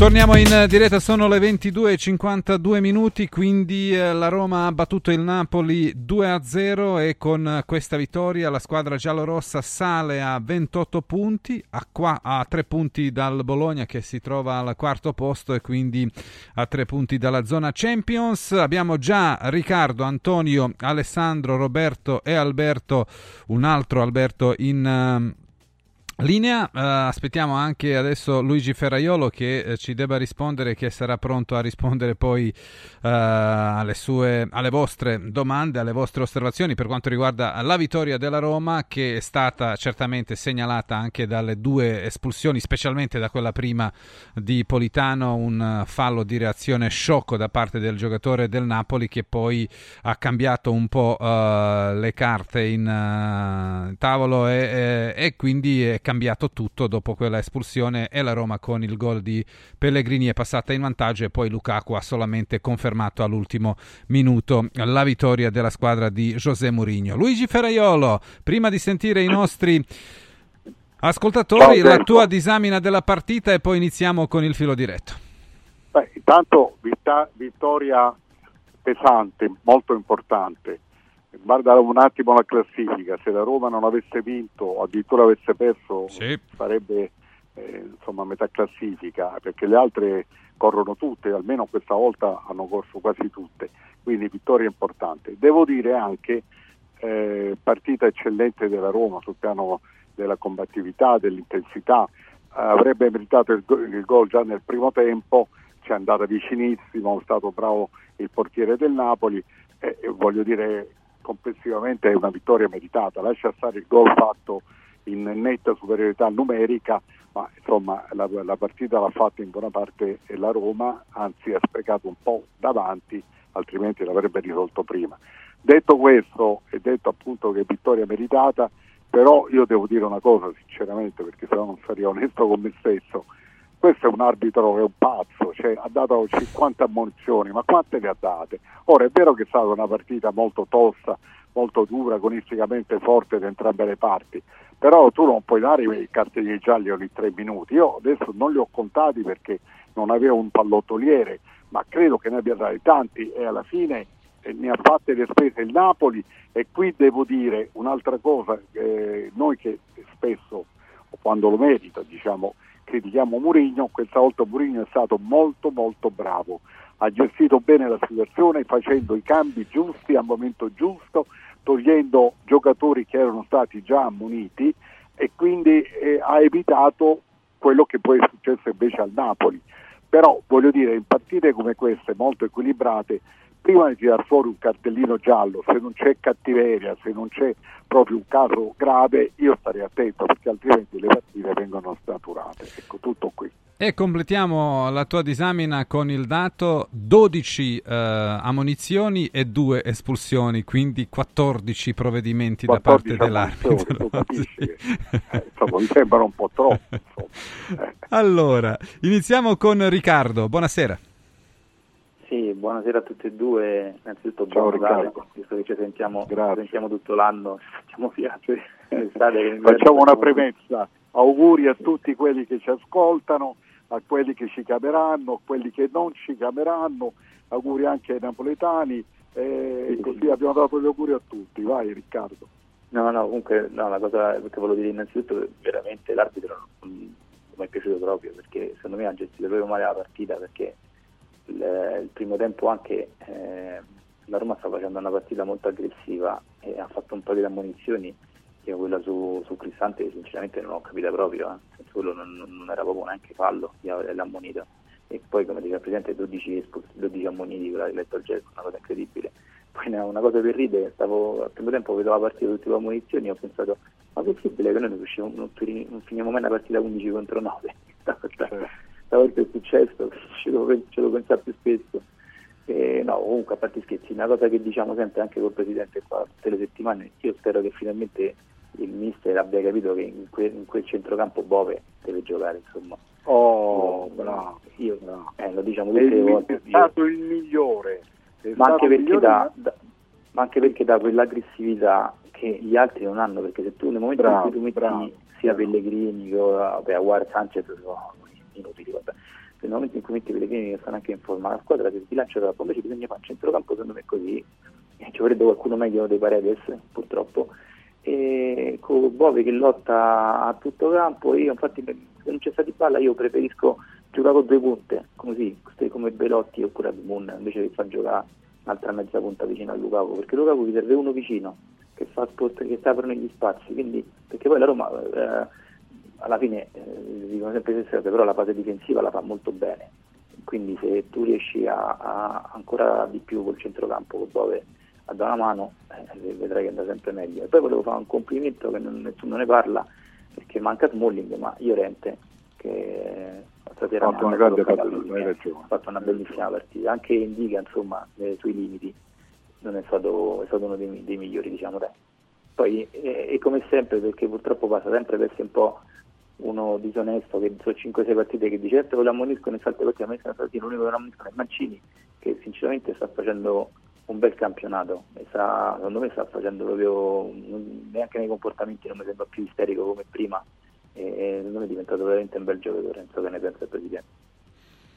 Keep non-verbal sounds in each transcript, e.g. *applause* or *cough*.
Torniamo in diretta, sono le 22.52 minuti, quindi eh, la Roma ha battuto il Napoli 2-0 e con questa vittoria la squadra giallorossa sale a 28 punti, a, qua, a 3 punti dal Bologna che si trova al quarto posto e quindi a 3 punti dalla zona Champions. Abbiamo già Riccardo, Antonio, Alessandro, Roberto e Alberto, un altro Alberto in... Linea, uh, aspettiamo anche adesso Luigi Ferraiolo che uh, ci debba rispondere, che sarà pronto a rispondere poi uh, alle, sue, alle vostre domande, alle vostre osservazioni per quanto riguarda la vittoria della Roma che è stata certamente segnalata anche dalle due espulsioni, specialmente da quella prima di Politano, un fallo di reazione sciocco da parte del giocatore del Napoli che poi ha cambiato un po' le carte in tavolo e, e, e quindi è cambiato tutto dopo quella espulsione e la Roma con il gol di Pellegrini è passata in vantaggio e poi Lukaku ha solamente confermato all'ultimo minuto la vittoria della squadra di José Mourinho. Luigi Ferraiolo, prima di sentire i nostri ascoltatori, la tua disamina della partita e poi iniziamo con il filo diretto. Beh, intanto vittoria pesante, molto importante guarda un attimo la classifica, se la Roma non avesse vinto o addirittura avesse perso sì. sarebbe eh, insomma metà classifica perché le altre corrono tutte, almeno questa volta hanno corso quasi tutte, quindi vittoria importante. Devo dire anche eh, partita eccellente della Roma sul piano della combattività, dell'intensità, eh, avrebbe meritato il, il gol già nel primo tempo, ci è andata vicinissimo, è stato bravo il portiere del Napoli e voglio dire complessivamente è una vittoria meritata, lascia stare il gol fatto in netta superiorità numerica, ma insomma la, la partita l'ha fatta in buona parte la Roma, anzi ha sprecato un po' davanti, altrimenti l'avrebbe risolto prima. Detto questo e detto appunto che vittoria meritata, però io devo dire una cosa sinceramente perché se no non sarei onesto con me stesso, questo è un arbitro che è un pazzo, cioè, ha dato 50 ammonizioni, ma quante ne ha date? Ora è vero che è stata una partita molto tosta, molto dura, agonisticamente forte da entrambe le parti, però tu non puoi dare i cartelli gialli ogni tre minuti. Io adesso non li ho contati perché non avevo un pallottoliere, ma credo che ne abbia dati tanti e alla fine eh, ne ha fatte le spese il Napoli e qui devo dire un'altra cosa, eh, noi che spesso, quando lo merita, diciamo, critichiamo Murigno, questa volta Murigno è stato molto molto bravo, ha gestito bene la situazione facendo i cambi giusti al momento giusto, togliendo giocatori che erano stati già ammoniti e quindi eh, ha evitato quello che poi è successo invece al Napoli. Però voglio dire, in partite come queste, molto equilibrate, prima di tirare fuori un cartellino giallo, se non c'è cattiveria, se non c'è proprio un caso grave, io starei attento perché altrimenti le partite vengono snaturate. Ecco, tutto qui. E completiamo la tua disamina con il dato 12 eh, ammonizioni e 2 espulsioni, quindi 14 provvedimenti 14 da parte dell'arbitro. *laughs* Sì. Eh, insomma, mi sembrano un po' troppo. *laughs* Eh. Allora, iniziamo con Riccardo. Buonasera. Sì, buonasera a tutti e due. Innanzitutto buon Natale, visto che ci sentiamo, sentiamo tutto l'anno, facciamo *laughs* viaggi *laughs* Facciamo una premessa. Auguri a tutti quelli che ci ascoltano, a quelli che ci chiameranno, a quelli che non ci chiameranno, auguri anche ai napoletani e sì, così sì. abbiamo dato gli auguri a tutti. Vai Riccardo. No, no, comunque no, la cosa che volevo dire innanzitutto veramente l'arbitro non mi è piaciuto proprio perché secondo me ha gestito proprio male la partita perché il, il primo tempo anche eh, la Roma sta facendo una partita molto aggressiva e ha fatto un po' di ammonizioni io quella su, su Cristante sinceramente non ho capito proprio eh. quello non, non, era proprio neanche fallo l'ammonito e poi come diceva il Presidente 12, 12 ammoniti quella di letto al gel una cosa incredibile. Poi una cosa per ridere stavo al primo tempo vedevo la partita tutte le ammonizioni e ho pensato ma possibile che noi non, riusciamo, non finiamo mai una partita 11 contro 9 *laughs* stavolta è successo ce lo, ce lo pensavo più spesso Eh, no, comunque a parte scherzi, una cosa che diciamo sempre anche col Presidente qua tutte le settimane, io spero che finalmente il mister abbia capito che in, que- in quel centrocampo Bove deve giocare, insomma. Oh, bravo. Io, bravo. eh, lo diciamo tutte le volte. è stato il migliore. È ma, anche perché dà, da- ma anche perché dà quell'aggressività che gli altri non hanno, perché se tu nel momento Bravo, in cui tu metti bravo, sia. Pellegrini che Aguar Sanchez sono inutili, vabbè. nel momento in cui metti Pellegrini che stanno anche in forma, la squadra si sbilancia troppo, invece bisogna fare un centrocampo secondo me così, e ci vorrebbe qualcuno meglio dei Paredes purtroppo, e con Bove che lotta a tutto campo, io infatti se non c'è stata di palla io preferisco giocare con due punte, così, come Belotti oppure Admun, invece di far giocare un'altra mezza punta vicino a Lukaku, perché Lukaku vi serve uno vicino che fa sport, che si aprono gli spazi, quindi perché poi la Roma eh, alla fine eh, dicono sempre se serve, però la fase difensiva la fa molto bene. Quindi se tu riesci a, a ancora di più col centrocampo, con Bove a dare una mano, eh, vedrai che andrà sempre meglio. E poi volevo fare un complimento che non, nessuno ne parla, perché manca Smalling, ma Llorente, che stasera Ha fatto una grande partita, eh. ha fatto una bellissima partita, anche Indica insomma nei suoi limiti non è stato, è stato uno dei, dei migliori diciamo dai. Poi eh, è come sempre perché purtroppo passa sempre per essere un po' uno disonesto che sono 5-6 partite che dice certo lo ammoniscono e altre partite ammoniscono e l'unico che non ammoniscono è Mancini che sinceramente sta facendo un bel campionato e sta, secondo me sta facendo proprio neanche nei comportamenti non mi sembra più isterico come prima e, e secondo me è diventato veramente un bel giocatore non so che ne pensa il Presidente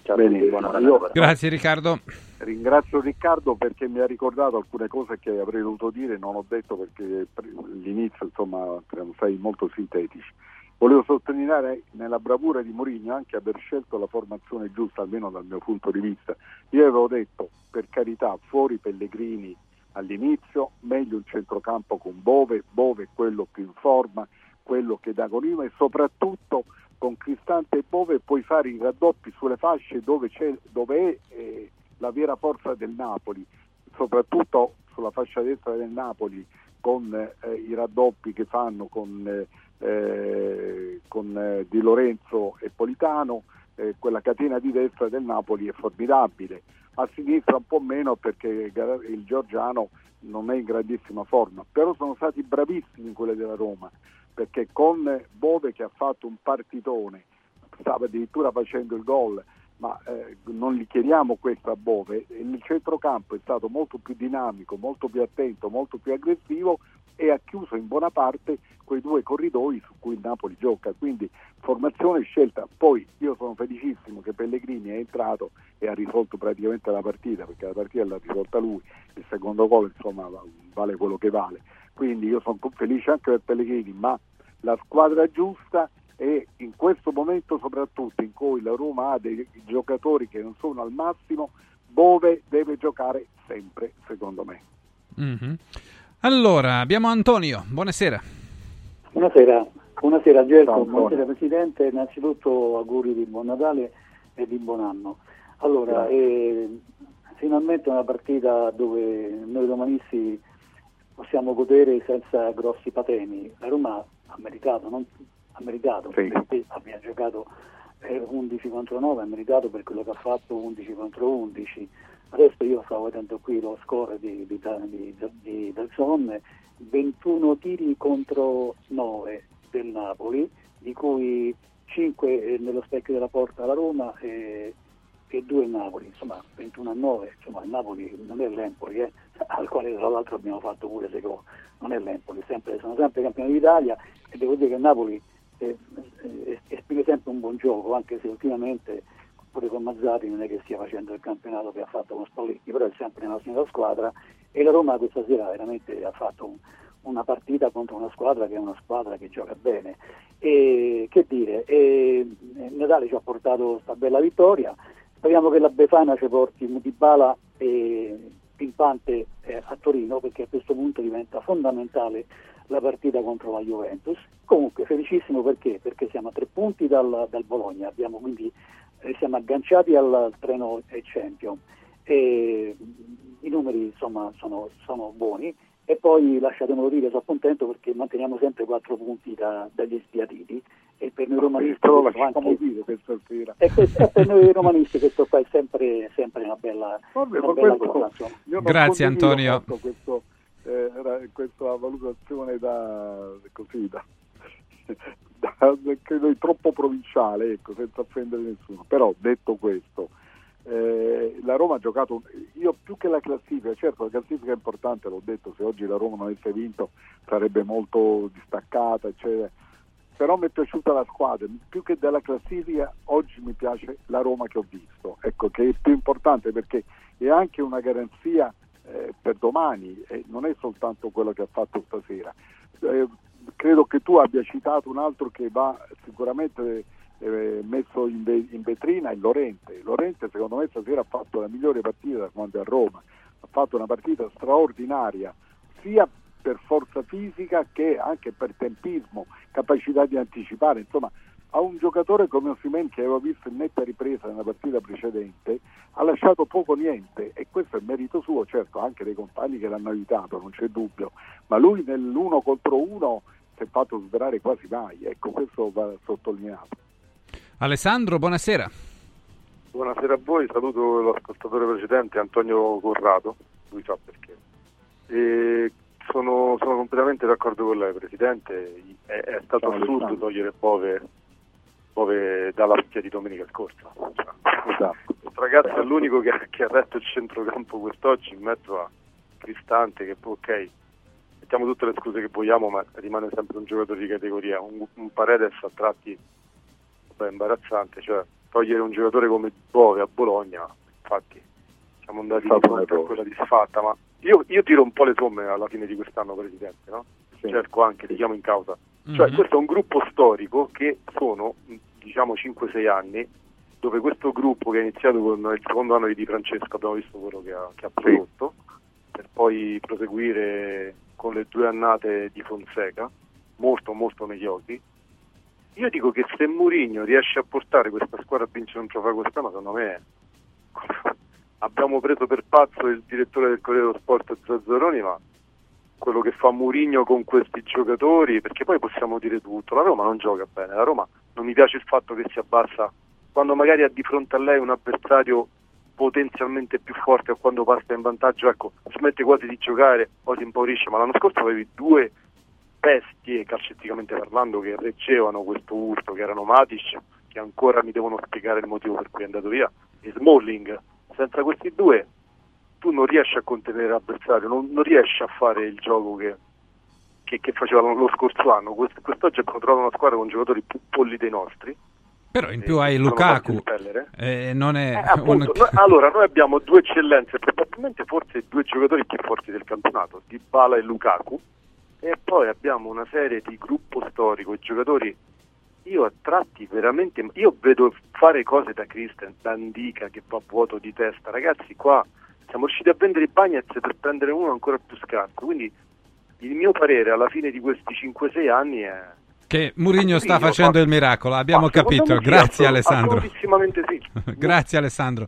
ciao a tutti, buona io-. Grazie Riccardo. Ringrazio Riccardo perché mi ha ricordato alcune cose che avrei dovuto dire, non ho detto perché l'inizio insomma stati molto sintetici. Volevo sottolineare nella bravura di Mourinho anche aver scelto la formazione giusta, almeno dal mio punto di vista. Io avevo detto, per carità, fuori Pellegrini all'inizio, meglio un centrocampo con Bove, Bove è quello più in forma, quello che dà colima e soprattutto con Cristante e Bove puoi fare i raddoppi sulle fasce dove, dove è eh, la vera forza del Napoli, soprattutto sulla fascia destra del Napoli con eh, i raddoppi che fanno con, eh, eh, con eh, Di Lorenzo e Politano, eh, quella catena di destra del Napoli è formidabile. A sinistra un po' meno perché il Giorgiano non è in grandissima forma, però sono stati bravissimi quelli della Roma, perché con Bove che ha fatto un partitone, stava addirittura facendo il gol, ma eh, non gli chiediamo questo a Bove, il centrocampo è stato molto più dinamico, molto più attento, molto più aggressivo e ha chiuso in buona parte quei due corridoi su cui il Napoli gioca, quindi formazione scelta. Poi io sono felicissimo che Pellegrini è entrato e ha risolto praticamente la partita, perché la partita l'ha risolta lui, il secondo gol insomma vale quello che vale. Quindi io sono felice anche per Pellegrini, ma la squadra giusta e in questo momento soprattutto in cui la Roma ha dei giocatori che non sono al massimo, Bove deve giocare sempre, secondo me. Mhm. Allora, abbiamo Antonio, buonasera. Buonasera, buonasera Ciao, Antonio. buonasera Presidente, innanzitutto auguri di buon Natale e di buon anno. Allora, eh, finalmente una partita dove noi romanisti possiamo godere senza grossi patemi. La Roma ha meritato, non, ha meritato Sì. perché abbia giocato eh, 11 contro 9, ha meritato per quello che ha fatto 11 contro 11. Adesso io stavo vedendo qui lo score di, di, di, di Dalzon, 21 tiri contro 9 del Napoli, di cui 5 nello specchio della porta alla Roma e, e 2 il Napoli, insomma 21 a 9, insomma il Napoli non è l'Empoli, eh, al quale tra l'altro abbiamo fatto pure 6 gol, non è l'Empoli, sempre, sono sempre campioni d'Italia e devo dire che il Napoli eh, eh, esprime sempre un buon gioco, anche se ultimamente pure con Mazzari non è che stia facendo il campionato che ha fatto con Spalletti, però è sempre nella stessa squadra e la Roma questa sera veramente ha fatto un- una partita contro una squadra che è una squadra che gioca bene. E, che dire, e, Natale ci ha portato questa bella vittoria, speriamo che la Befana ci porti Mutibala e Pimpante eh, a Torino perché a questo punto diventa fondamentale la partita contro la Juventus. Comunque felicissimo perché? Perché siamo a tre punti dal, dal Bologna, abbiamo quindi siamo agganciati al, treno eh, Champion e i numeri insomma sono, sono buoni e poi lasciatemelo dire, sono contento perché manteniamo sempre quattro punti da, dagli sbiaditi e per noi romanisti questo anche- dire questa sera. e questo- e per noi romanisti questo qua è sempre, sempre una bella, Vabbè, una bella questo- cosa. Grazie, Antonio. Questo, eh, questa valutazione da così da- credo di troppo provinciale, ecco, senza offendere nessuno. Però detto questo, eh, la Roma ha giocato, io più che la classifica, certo la classifica è importante, l'ho detto, se oggi la Roma non avesse vinto sarebbe molto distaccata, eccetera. Però mi è piaciuta la squadra, più che della classifica oggi mi piace la Roma che ho visto, ecco che è più importante perché è anche una garanzia eh, per domani e non è soltanto quello che ha fatto stasera. Credo che tu abbia citato un altro che va sicuramente eh, messo in, ve- in vetrina, è Lorente. Lorente secondo me stasera ha fatto la migliore partita da quando è a Roma, ha fatto una partita straordinaria sia per forza fisica che anche per tempismo, capacità di anticipare, insomma a un giocatore come Osimhen che avevo visto in netta ripresa nella partita precedente ha lasciato poco niente e questo è merito suo, certo anche dei compagni che l'hanno aiutato, non c'è dubbio, ma lui nell'uno contro uno si è fatto svelare quasi mai, ecco questo va sottolineato. Alessandro, buonasera. Buonasera a voi, saluto l'ascoltatore precedente Antonio Corrado, lui sa perché. E sono, sono completamente d'accordo con lei Presidente, è, è stato Ciao, assurdo Alessandro. togliere Bove, Bove dalla partita di domenica scorsa. Cioè, Esatto. questo ragazzo è l'unico che, che ha retto il centrocampo quest'oggi in mezzo a Cristante che ok, mettiamo tutte le scuse che vogliamo ma rimane sempre un giocatore di categoria, un, un Paredes a tratti vabbè, imbarazzante, cioè togliere un giocatore come Bove a Bologna, infatti siamo andati a quella disfatta, ma io, io tiro un po' le somme alla fine di quest'anno Presidente, no? Sì. cerco anche, li chiamo in causa. Cioè, Mhm. questo è un gruppo storico che sono, diciamo, 5-6 anni, dove questo gruppo che è iniziato con il secondo anno di Di Francesco, abbiamo visto quello che ha, che ha prodotto, per poi proseguire con le due annate di Fonseca, molto molto mediocri. Io dico che se Mourinho riesce a portare questa squadra a vincere un trofeo quest'anno, secondo me *laughs* abbiamo preso per pazzo il direttore del Corriere dello Sport Zazzaroni, ma quello che fa Mourinho con questi giocatori, perché poi possiamo dire tutto, la Roma non gioca bene, la Roma non mi piace il fatto che si abbassa quando magari ha di fronte a lei un avversario potenzialmente più forte o quando passa in vantaggio, ecco, smette quasi di giocare o si impaurisce, ma l'anno scorso avevi due bestie calcisticamente parlando che reggevano questo urto, che erano Matic, che ancora mi devono spiegare il motivo per cui è andato via, e Smalling. Senza questi due tu non riesci a contenere l'avversario, non, non riesci a fare il gioco che, che, che faceva lo, scorso anno. Quest- quest'oggi abbiamo trovato una squadra con giocatori più polli dei nostri. Però in più hai Lukaku, eh, non è Eh, un... noi- allora, noi abbiamo due eccellenze, probabilmente forse due giocatori più forti del campionato, Dybala e Lukaku, e poi abbiamo una serie di gruppo storico, giocatori, io a tratti veramente, io vedo fare cose da Christian, da Andica che va vuoto di testa, ragazzi qua siamo riusciti a vendere i Bagnets per prendere uno ancora più scarso, quindi il mio parere alla fine di questi 5-6 anni è... Che Mourinho sta facendo fa- il miracolo, abbiamo capito. Grazie Alessandro. Sì. *laughs* Grazie Alessandro.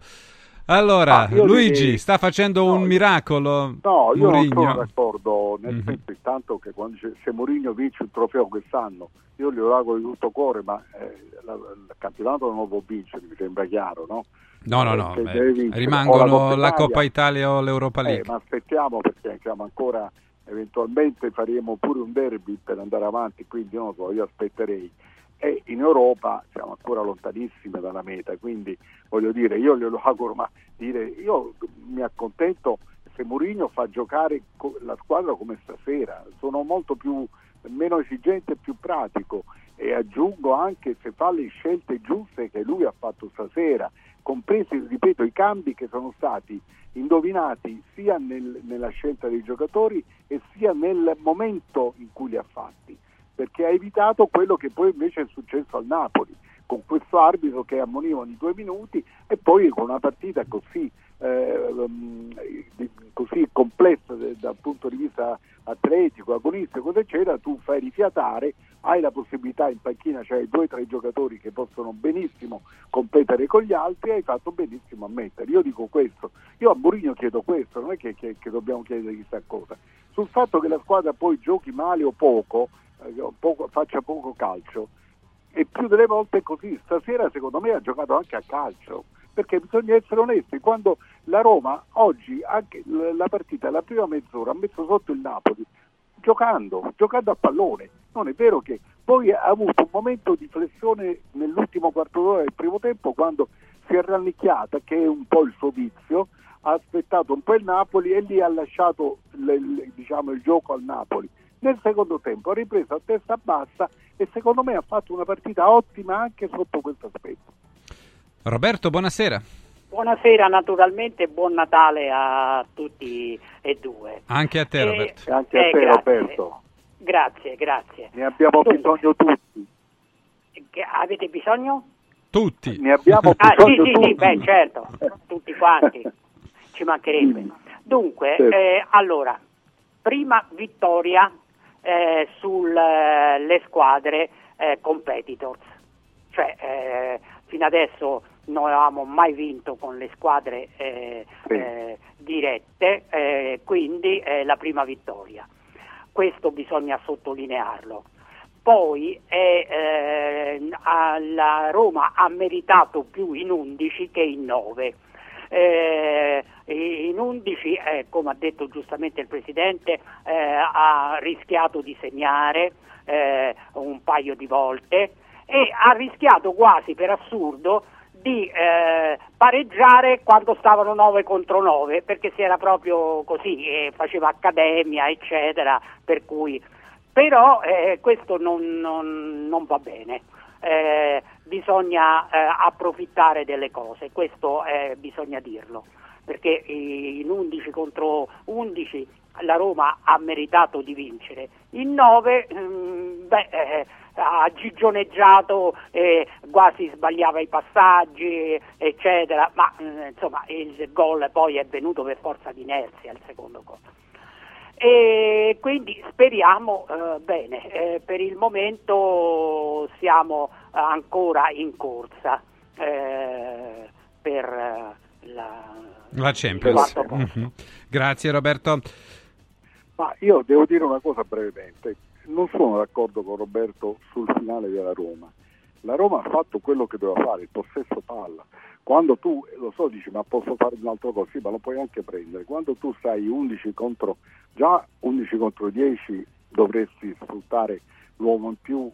Allora, Ah, Luigi sta facendo No, un miracolo. No, io non Mourinho. sono d'accordo, nel Mhm. senso intanto che quando se Mourinho vince il trofeo quest'anno, io glielo auguro di tutto cuore, ma eh, la- il campionato non lo può vincere, mi sembra chiaro, no? No, no, no, Che beh, rimangono la la Coppa Coppa Italia. O l'Europa Eh, League. ma aspettiamo perché siamo ancora, eventualmente faremo pure un derby per andare avanti, quindi non lo so, io aspetterei. E in Europa siamo ancora lontanissimi dalla meta, quindi voglio dire, io glielo auguro, ma dire, io mi accontento se Mourinho fa giocare la squadra come stasera, sono molto più meno esigente e più pratico e aggiungo anche se fa le scelte giuste che lui ha fatto stasera, compresi, ripeto, i cambi che sono stati indovinati sia nel- nella scelta dei giocatori e sia nel momento in cui li ha fatti, perché ha evitato quello che poi invece è successo al Napoli, con questo arbitro che ammoniva ogni due minuti e poi con una partita così, eh, di- così complessa dal punto di vista atletico, agonistico, eccetera, tu fai rifiatare, hai la possibilità in panchina, c'hai due o tre giocatori che possono benissimo competere con gli altri, hai fatto benissimo a mettere. Io dico questo, io a Mourinho chiedo questo, non è che, che- che dobbiamo chiedere chissà cosa. sul fatto che la squadra poi giochi male o poco, eh, poco faccia poco calcio, e più delle volte è così. Stasera secondo me ha giocato anche a calcio, perché bisogna essere onesti, quando la Roma oggi, anche la partita, la prima mezz'ora, ha messo sotto il Napoli, giocando, giocando a pallone. Non è vero che poi ha avuto un momento di flessione nell'ultimo quarto d'ora del primo tempo quando si è rannicchiata, che è un po' il suo vizio, ha aspettato un po' il Napoli e lì ha lasciato le, le, diciamo, il gioco al Napoli. Nel secondo tempo ha ripreso a testa bassa e secondo me ha fatto una partita ottima anche sotto questo aspetto. Roberto, buonasera. Buonasera naturalmente e buon Natale a tutti e due. Anche a te Eh, Roberto. E anche a Eh, te grazie. Roberto, Grazie, grazie. ne abbiamo Dunque, bisogno tutti. che- Avete bisogno? Tutti. Ne abbiamo Ah sì, bisogno sì, tutti. sì, beh certo, tutti quanti, *laughs* ci mancherebbe. Dunque, Certo. eh, allora, prima vittoria eh, sulle squadre eh, competitors, cioè eh, fino adesso non avevamo mai vinto con le squadre eh, Sì. eh, dirette, eh, quindi è la prima vittoria. Questo bisogna sottolinearlo. Poi eh, eh, la Roma ha meritato più in 11 che in 9. Eh, in 11, eh, come ha detto giustamente il Presidente, eh, ha rischiato di segnare eh, un paio di volte e ha rischiato quasi per assurdo di eh, pareggiare quando stavano 9 contro 9 perché si era proprio così, eh, faceva accademia eccetera, per cui però eh, questo non, non- non va bene. Eh, bisogna eh, approfittare delle cose, questo eh, bisogna dirlo, perché in 11 contro 11 la Roma ha meritato di vincere, in 9 mm, beh, eh, ha gigioneggiato, eh, quasi sbagliava i passaggi, eccetera, ma mm, insomma il gol poi è venuto per forza di inerzia, il secondo gol. E quindi speriamo eh, bene, eh, per il momento siamo ancora in corsa eh, per eh, la, La il Champions. Mhm. Grazie Roberto. Ma io devo dire una cosa brevemente, non sono d'accordo con Roberto sul finale della Roma. La Roma ha fatto quello che doveva fare, il possesso palla. Quando tu, lo so, dici ma posso fare un altro gol, sì, ma lo puoi anche prendere. Quando tu stai 11 contro, già 11 contro 10 dovresti sfruttare l'uomo in più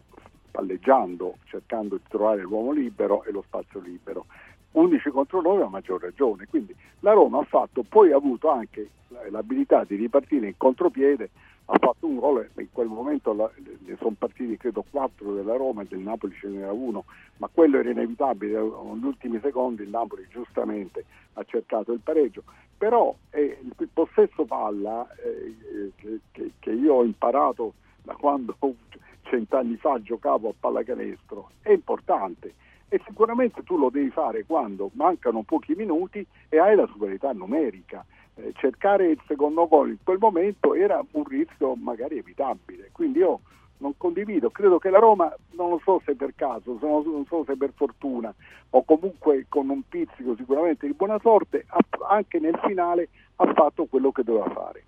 palleggiando, cercando di trovare l'uomo libero e lo spazio libero. 11 contro 9 a maggior ragione. Quindi la Roma ha fatto, poi ha avuto anche l'abilità di ripartire in contropiede, ha fatto un gol, in quel momento la- ne sono partiti credo 4 della Roma e del Napoli ce n'era uno, ma quello era inevitabile, negli ultimi secondi il Napoli giustamente ha cercato il pareggio, però eh, il possesso palla eh, che, che- io ho imparato da quando *laughs* cent'anni fa giocavo a pallacanestro è importante e sicuramente tu lo devi fare quando mancano pochi minuti e hai la superiorità numerica. Eh, cercare il secondo gol in quel momento era un rischio magari evitabile, quindi io non condivido, credo che la Roma, non lo so se per caso, se non non so se per fortuna o comunque con un pizzico sicuramente di buona sorte, ha- anche nel finale ha fatto quello che doveva fare.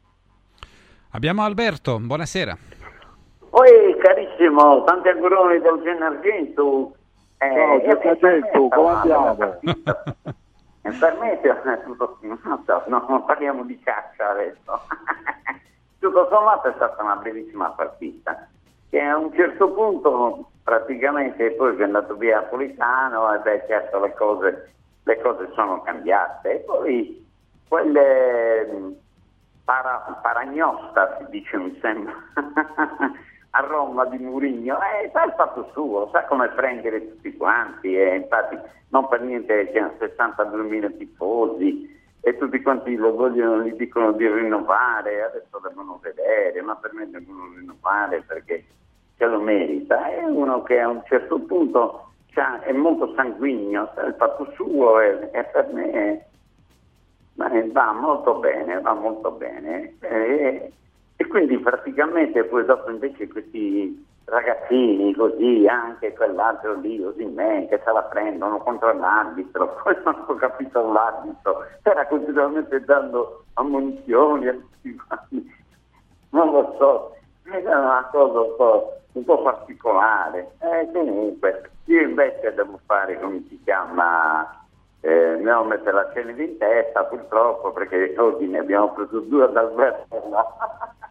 Abbiamo Alberto, buonasera. Poi carissimo, tanti auguroni del Gennargento. Eh, Ciao, mi Argento, permetto, come andiamo? Mi permette, eh, tutto- *laughs* non so, no, non parliamo di caccia adesso. *laughs* Tutto sommato è stata una bellissima partita, che a un certo punto praticamente poi è andato via Politano e beh certo le cose, le cose sono cambiate. E poi quelle mh, para, paragnosta si dice mi sembra *laughs* a Roma di Murigno eh, sa il fatto suo sa come prendere tutti quanti e infatti non per niente c'erano 62.000 tifosi e tutti quanti lo vogliono gli dicono di rinnovare adesso devono vedere ma per me devono rinnovare perché se lo merita è uno che a un certo punto è molto sanguigno sa il fatto suo e, per me Beh, va molto bene, va molto bene. E, e quindi praticamente poi dopo invece questi ragazzini così, anche quell'altro lì, così me, che se la prendono contro l'arbitro, *laughs* poi non ho capito l'arbitro, era continuamente dando ammonizioni a tutti quanti. non lo so, sembra una cosa un po', un po particolare. Eh, comunque, io invece devo fare, come si chiama, eh, mi devo mettere la cena in testa purtroppo perché oggi ne abbiamo preso due ad Alberto. *laughs*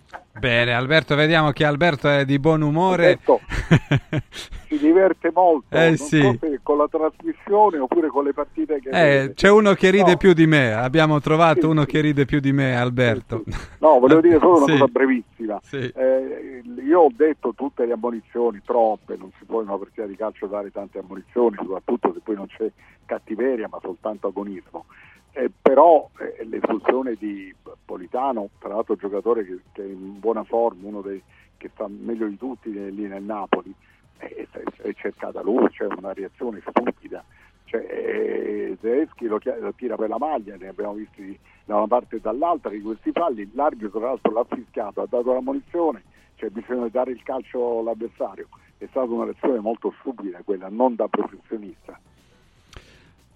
Bene, Alberto, vediamo che Alberto è di buon umore. Alberto *laughs* si diverte molto, Eh, sì. so con la trasmissione oppure con le partite che Eh, c'è uno che ride No. più di me, abbiamo trovato Sì, uno sì. che ride più di me, Alberto. No, volevo dire solo una cosa brevissima. Eh, io ho detto tutte le ammonizioni, troppe, non si può in una partita di calcio dare tante ammonizioni, soprattutto se poi non c'è cattiveria ma soltanto agonismo. Eh, però eh, l'espulsione di Politano, tra l'altro giocatore che, che è in buona forma, uno dei, che sta meglio di tutti eh, lì nel Napoli, è, è- è cercata lui, c'è una reazione stupida. Cioè, eh, Zeschi lo, lo tira per la maglia, ne abbiamo visti da una parte e dall'altra di questi falli, l'arbitro tra l'altro l'ha fischiato, ha dato la munizione, c'è bisogno di dare il calcio all'avversario. È stata una lezione molto stupida quella, non da professionista.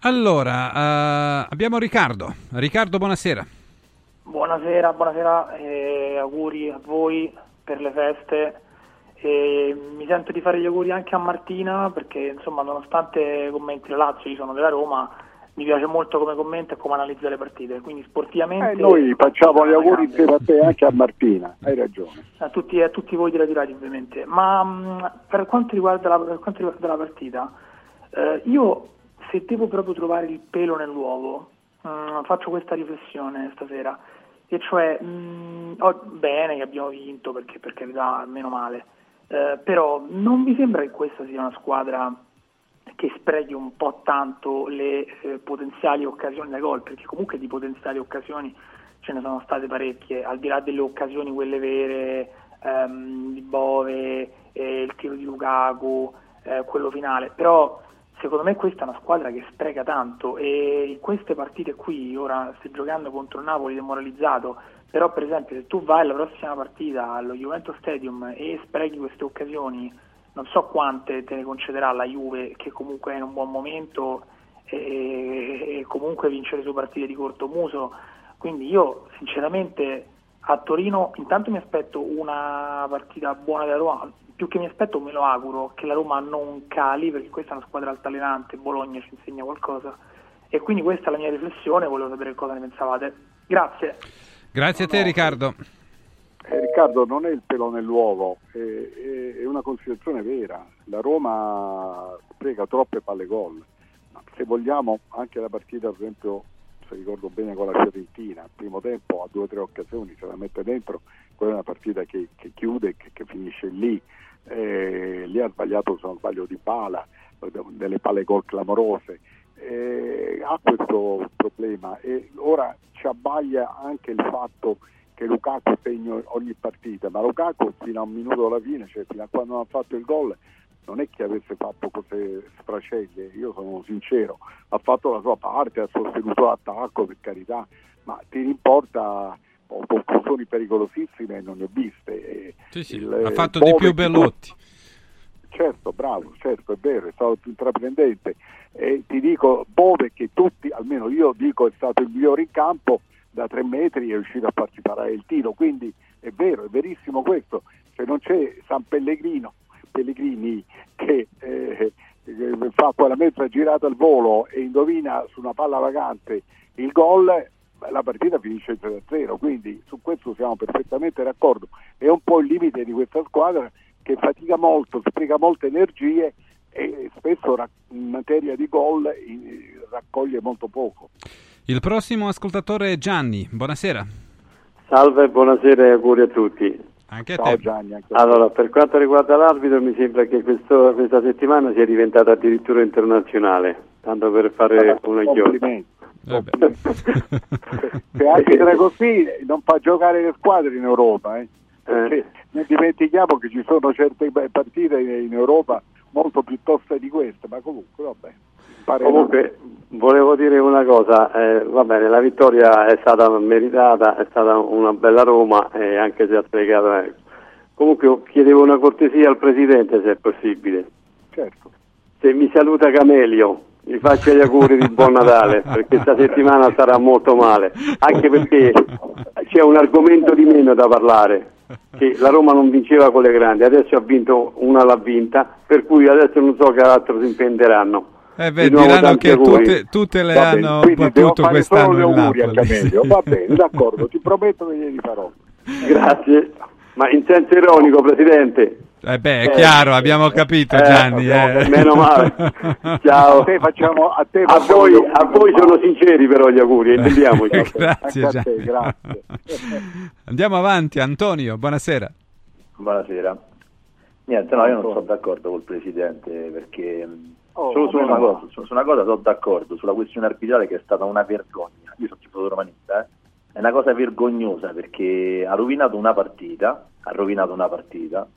Allora, eh, abbiamo Riccardo. Riccardo, buonasera. Buonasera, buonasera, eh, auguri a voi per le feste. E mi sento di fare gli auguri anche a Martina perché insomma nonostante commenti la Lazio, io sono della Roma, mi piace molto come commenta e come analizza le partite, quindi sportivamente... Eh, noi facciamo gli auguri insieme a te e anche a Martina, hai ragione. a tutti, a tutti voi tirati ovviamente. Ma mh, per, quanto riguarda la, per quanto riguarda la partita, eh, io se devo proprio trovare il pelo nell'uovo, mh, faccio questa riflessione stasera, e cioè, mh, oh, bene che abbiamo vinto perché per carità, meno male, eh, però non vi sembra che questa sia una squadra che sprechi un po' tanto le eh, potenziali occasioni da gol, perché comunque di potenziali occasioni ce ne sono state parecchie, al di là delle occasioni quelle vere, ehm, di Bove, eh, il tiro di Lukaku, eh, quello finale, però secondo me questa è una squadra che spreca tanto e in queste partite qui, ora stai giocando contro Napoli demoralizzato, però per esempio se tu vai alla prossima partita allo Juventus Stadium e sprechi queste occasioni, non so quante te ne concederà la Juve che comunque è in un buon momento e, e comunque vince le sue partite di corto muso. Quindi io sinceramente a Torino intanto mi aspetto una partita buona della Roma, più che mi aspetto me lo auguro che la Roma non cali perché questa è una squadra altalenante, Bologna ci insegna qualcosa e quindi questa è la mia riflessione, volevo sapere cosa ne pensavate. Grazie. Grazie a te, Riccardo. Eh, Riccardo, non è il pelo nell'uovo, è, è- è una considerazione vera. La Roma spreca troppe palle gol. Ma se vogliamo, anche la partita, per esempio, se ricordo bene con la Fiorentina, al primo tempo ha due o tre occasioni, se la mette dentro, quella è una partita che, che chiude, che, che finisce lì. Eh, lì ha sbagliato, se non sbaglio, di pala, delle palle gol clamorose. Eh, ha questo problema e ora ci abbaglia anche il fatto che Lukaku segna ogni partita, ma Lukaku fino a un minuto alla fine, cioè fino a quando non ha fatto il gol, non è che avesse fatto cose sfracelle, io sono sincero, ha fatto la sua parte, ha sostenuto l'attacco per carità, ma tiri in conclusioni pericolosissime non ne ho viste. Sì, sì, il- ha fatto Bove di più Bellotti. Certo, bravo, certo, è vero, è stato più intraprendente. E ti dico, Bove che tutti, almeno io dico, è stato il migliore in campo, da tre metri è riuscito a farci parare il tiro, quindi è vero, è verissimo questo. Se non c'è San Pellegrino, Pellegrini che eh, eh, fa quella mezza girata al volo e indovina su una palla vagante il gol, la partita finisce 0-0, quindi su questo siamo perfettamente d'accordo. È un po' il limite di questa squadra che fatica molto, spreca molte energie e spesso in materia di gol raccoglie molto poco. Il prossimo ascoltatore è Gianni. Buonasera. Salve, buonasera e auguri a tutti. Anche a Ciao te. Gianni. Anche a te. Allora, per quanto riguarda l'arbitro, mi sembra che questo- questa settimana sia diventata addirittura internazionale, tanto per fare una chiusa. Complimenti. Vabbè. *laughs* Se anche tra così non fa giocare le squadre in Europa. Eh. Perché non dimentichiamo che ci sono certe partite in Europa molto più toste di queste, ma comunque vabbè. Comunque, volevo dire una cosa, eh, va bene, la vittoria è stata meritata, è stata una bella Roma, eh, anche se ha sprecato. eh. Comunque chiedevo una cortesia al Presidente, se è possibile. Certo. Se mi saluta Camelio, gli faccio gli auguri di buon Natale, perché questa settimana sarà molto male, anche perché c'è un argomento di meno da parlare, che la Roma non vinceva con le grandi, adesso ha vinto una l'ha vinta, per cui adesso non so che altro si impenderanno. Eh beh, diranno che tutte, tutte le Va hanno battuto quest'anno a Napoli. Va bene, *laughs* d'accordo, ti prometto che glieli farò. Grazie, ma in senso ironico, Presidente. Eh beh, è chiaro, abbiamo capito Eh, Gianni. abbiamo- eh. meno male. *laughs* Ciao. A te facciamo a te A voi, a voi sono sinceri però gli auguri, intendiamoci. *laughs* grazie Anche a te, grazie. *laughs* Andiamo avanti, Antonio, buonasera. Buonasera. Niente, no, io non sono d'accordo col Presidente perché mh, Oh, solo su una, cosa, su su una cosa sono d'accordo, sulla questione arbitrale che è stata una vergogna. Io sono tifoso romanista, eh. è una cosa vergognosa perché ha rovinato una partita, ha rovinato una partita,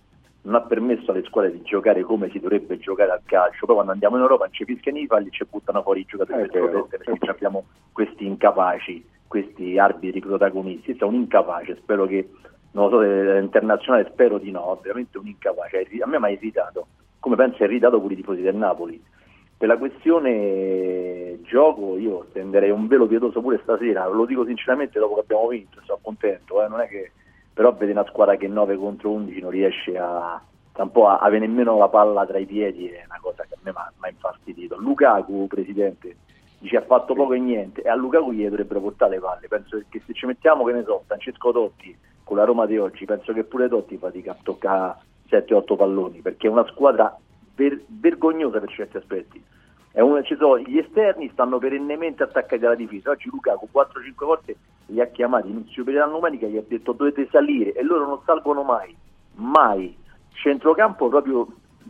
non ha permesso alle squadre di giocare come si dovrebbe giocare al calcio. Poi quando andiamo in Europa non ci fischiano i falli e ci buttano fuori i giocatori È per vero, protette è perché vero. abbiamo questi incapaci, questi arbitri protagonisti. È un incapace, spero che, non lo so, eh, internazionale spero di no, veramente un incapace. A me mi ha irritato, come penso ha irritato pure i tifosi del Napoli. Per la questione gioco io stenderei un velo pietoso pure stasera, lo dico sinceramente dopo che abbiamo vinto, sono contento, eh, non è che però vede una squadra che 9 contro 11 non riesce a, un po' a avere nemmeno la palla tra i piedi è una cosa che a me mi ha infastidito. Lukaku, presidente, dice ha fatto poco e niente e a Lukaku gli dovrebbero portare le palle, penso che se ci mettiamo che ne so, Francesco Totti con la Roma di oggi, penso che pure Totti fatica a toccare 7-8 palloni perché è una squadra ver- vergognosa per certi aspetti. Ci sono- gli esterni stanno perennemente attaccati alla difesa. Oggi Lukaku 4-5 volte li ha chiamati inizio per la domenica gli ha detto dovete salire e loro non salgono mai, mai. Centrocampo proprio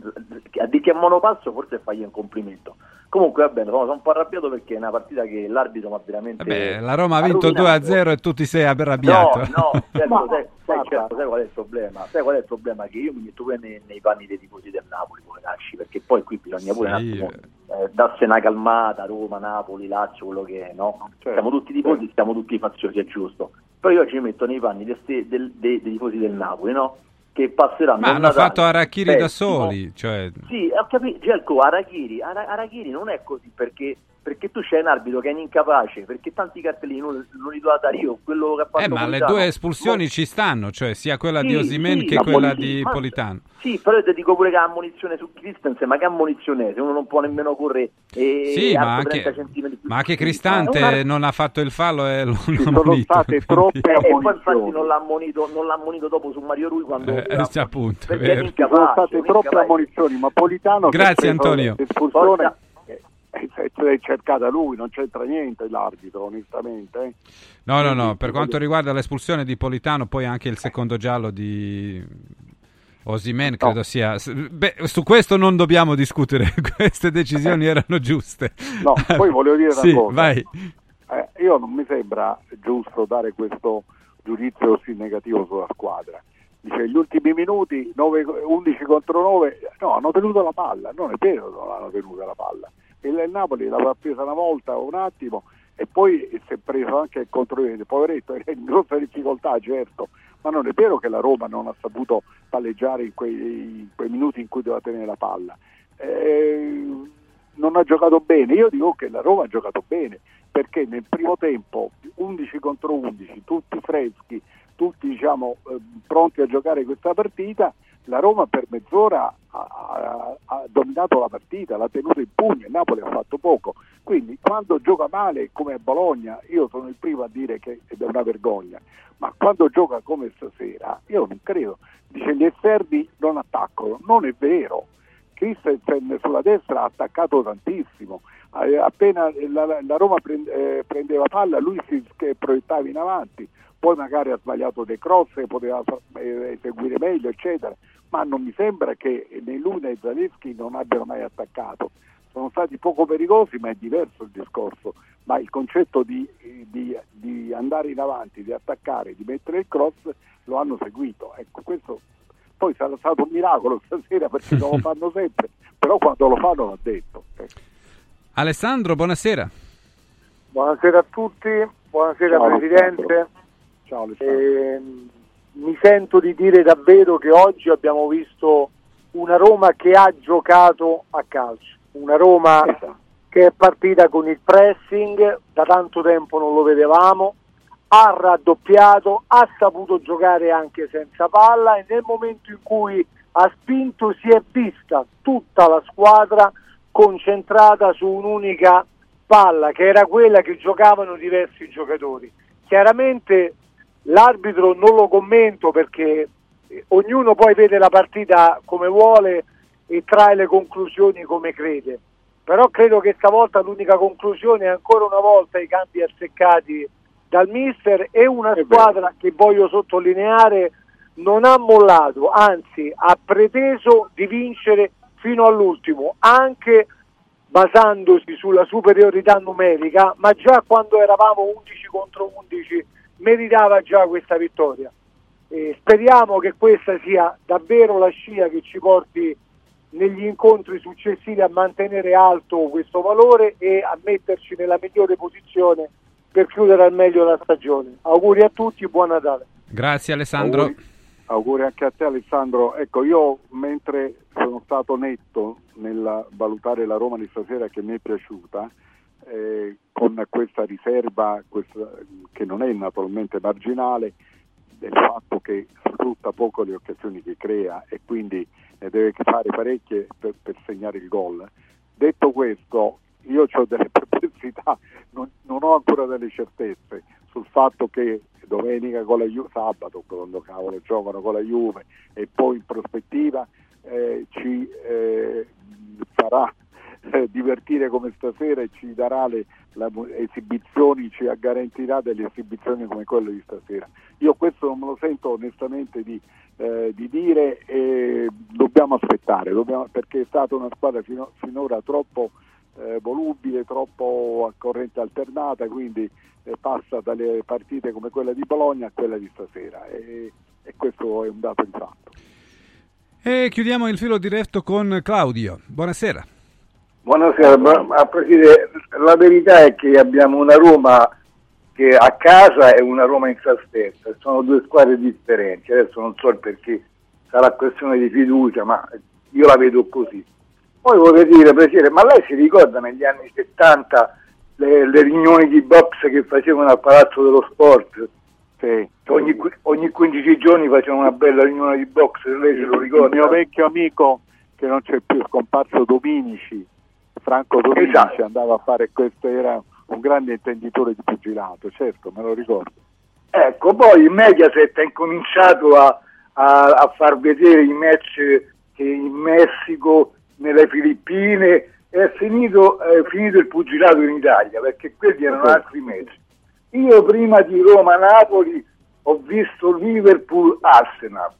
a di che a monopasso forse fagli un complimento. Comunque va bene, sono un po' arrabbiato perché è una partita che l'arbitro mi ha veramente Beh, la Roma ha vinto rovinato. 2-0 e tu ti sei arrabbiato. No, no, *laughs* certo, Ma- sai, sai, certo, sai qual è il problema? Sai qual è il problema? Che io mi metto pure nei, nei panni dei tifosi del Napoli, poveracci, perché poi qui bisogna pure un Sì, attimo eh, darsi una calmata, Roma, Napoli, Lazio, quello che è, no? Certo, siamo tutti tifosi, siamo tutti faziosi, è giusto. Però io ci metto nei panni dei, del- dei- dei tifosi del Napoli, no? Che passeranno Ma hanno Natale fatto Arachiri da pessimo. soli, cioè... Sì, ho capito, Gelco, Arachiri, Ara- Arachiri non è così perché, perché tu c'hai un arbitro che è incapace, perché tanti cartellini non, non li do a dare io, quello che ha fatto Eh, ma le Politano. due espulsioni ci stanno, cioè sia quella di Sì, Osimen sì, che la quella di ma- Politano. Sì, però io ti dico pure che ha ammonizione su Christensen, ma che ammonizione è? Se uno non può nemmeno correre e Sì, ma alzo 30 anche, centimetri più- ma anche Sì, Cristante ma una- non ha fatto il fallo e lo lo sono ammonito, state troppe Eh, e poi infatti non l'ha ammonito, non l'ha ammonito dopo su Mario Rui quando Eh, sì, appunto, perché vero. è Ci sono incapace, state troppe incapace. ammonizioni, ma Politano Grazie, Antonio. l'espulsione Eh, eh, l'è cercata lui, non c'entra niente l'arbitro, onestamente. eh. No, no, no, per quanto riguarda l'espulsione di Politano, poi anche il secondo giallo di Osimen credo sia... Beh, su questo non dobbiamo discutere, *laughs* queste decisioni erano giuste. No, poi volevo dire una Sì, cosa. Eh, io non mi sembra giusto dare questo giudizio così negativo sulla squadra. Dice gli ultimi minuti 9 11 contro 9, no, hanno tenuto la palla, non è vero non hanno tenuta la palla. Il, Napoli l'aveva presa una volta un attimo e poi si è preso anche il contropiede, poveretto, *laughs* è in grossa difficoltà certo, ma non è vero che la Roma non ha saputo palleggiare in quei, in quei minuti in cui doveva tenere la palla. Eh, non ha giocato bene, io dico che la Roma ha giocato bene perché nel primo tempo 11 contro 11, tutti freschi, tutti diciamo, eh, pronti a giocare questa partita, la Roma per mezz'ora ha, ha- ha dominato la partita, l'ha tenuta in pugno, il Napoli ha fatto poco. Quindi quando gioca male come a Bologna, io sono il primo a dire che è una vergogna, ma quando gioca come stasera, io non credo. Dice gli esterni non attaccano, non è vero. Christensen sulla destra ha attaccato tantissimo, Eh, appena la, la Roma eh, prendeva palla lui si proiettava in avanti, poi magari ha sbagliato dei cross e poteva eh, eseguire meglio eccetera, ma non mi sembra che né lui né Zaleschi non abbiano mai attaccato. Sono stati poco pericolosi ma è diverso il discorso, ma il concetto di, di- di andare in avanti, di attaccare, di mettere il cross lo hanno seguito. Ecco, questo poi sarà stato un miracolo *laughs* stasera perché non lo *laughs* fanno sempre, però quando lo fanno va detto. ecco. Alessandro, buonasera. Buonasera a tutti, buonasera Ciao, Presidente. Alessandro. Ciao Alessandro. Ehm, mi sento di dire davvero che oggi abbiamo visto una Roma che ha giocato a calcio, una Roma Esatto. che è partita con il pressing, da tanto tempo non lo vedevamo, ha raddoppiato, ha saputo giocare anche senza palla e nel momento in cui ha spinto si è vista tutta la squadra concentrata su un'unica palla che era quella che giocavano diversi giocatori. Chiaramente l'arbitro non lo commento perché ognuno poi vede la partita come vuole e trae le conclusioni come crede. Però credo che stavolta l'unica conclusione è ancora una volta i cambi azzeccati dal mister e una squadra che voglio sottolineare non ha mollato, anzi ha preteso di vincere fino all'ultimo, anche basandosi sulla superiorità numerica, ma già quando eravamo 11 contro 11 meritava già questa vittoria. E speriamo che questa sia davvero la scia che ci porti negli incontri successivi a mantenere alto questo valore e a metterci nella migliore posizione per chiudere al meglio la stagione. Auguri a tutti, buon Natale. Grazie Alessandro. Auguri, auguri anche a te Alessandro. Ecco, io mentre sono stato netto nel valutare la Roma di stasera che mi è piaciuta, eh, con questa riserva questa, che non è naturalmente marginale, del fatto che sfrutta poco le occasioni che crea e quindi ne deve fare parecchie per, per segnare il gol. Detto questo, io ho delle *laughs* perplessità, non, non, ho ancora delle certezze sul fatto che domenica con la Juve, sabato quando cavolo giocano con la Juve e poi in prospettiva eh, ci eh, farà eh, divertire come stasera e ci darà le, le esibizioni, ci garantirà delle esibizioni come quelle di stasera. Io questo non me lo sento onestamente di, eh, di dire e dobbiamo aspettare, dobbiamo, perché è stata una squadra fino, finora troppo eh, volubile, troppo a corrente alternata, quindi eh, passa dalle partite come quella di Bologna a quella di stasera e, e questo è un dato di fatto. E chiudiamo il filo diretto con Claudio. Buonasera. Buonasera, Presidente. La verità è che abbiamo una Roma che a casa e una Roma in trasferta, sono due squadre differenti. Adesso non so perché sarà questione di fiducia, ma io la vedo così. Poi vorrei dire, Presidente, ma lei si ricorda negli anni 70 le, le riunioni di box che facevano al Palazzo dello Sport? Sì. Ogni, ogni 15 giorni facevano una bella riunione di box, lei se lo ricorda? Il mio vecchio amico, che non c'è più, scomparso Dominici, Franco Dominici, esatto. andava a fare questo, era un grande intenditore di pugilato, certo, me lo ricordo. Ecco, poi il Mediaset ha incominciato a, a, a far vedere i match che in Messico nelle Filippine è finito, è finito il pugilato in Italia perché quelli erano altri mezzi. Io prima di Roma-Napoli ho visto Liverpool-Arsenal,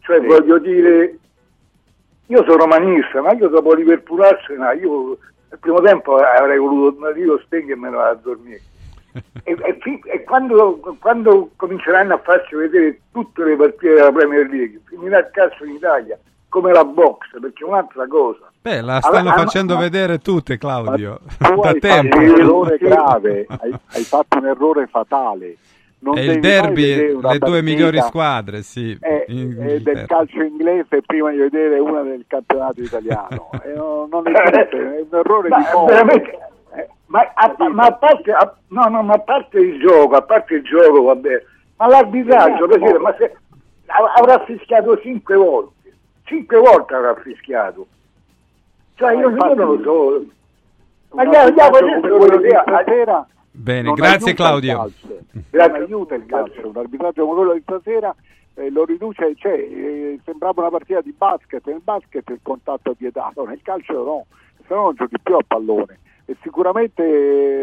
cioè sì. voglio dire, io sono romanista, ma io dopo Liverpool-Arsenal, io nel primo tempo avrei voluto io spegnere e me ne vado a dormire. *laughs* e, e, e quando, quando, cominceranno a farci vedere tutte le partite della Premier League, finirà il calcio in Italia come la box, perché è un'altra cosa. Beh, la stanno allora, facendo ma, vedere tutte, Claudio. *laughs* Tu da hai tempo. fatto un errore grave, hai, hai, fatto un errore fatale. Non è il derby, le due migliori squadre, sì. È, è del calcio inglese prima di vedere una del campionato italiano. *laughs* non, non esiste, è un errore ma, di fondo. Ma a, ma, a parte, a, no, no, ma a parte il gioco, a parte il gioco, vabbè, ma l'arbitraggio, eh, ma se, avrà fischiato cinque volte cinque volte avrà fischiato. Cioè io, io non lo so. Ma andiamo, andiamo stasera. Bene, grazie Claudio. Grazie. aiuta il calcio, un arbitraggio come quello di stasera eh, lo riduce, cioè, eh, sembrava una partita di basket, nel basket il contatto è vietato, nel calcio no, se no non giochi più a pallone. È sicuramente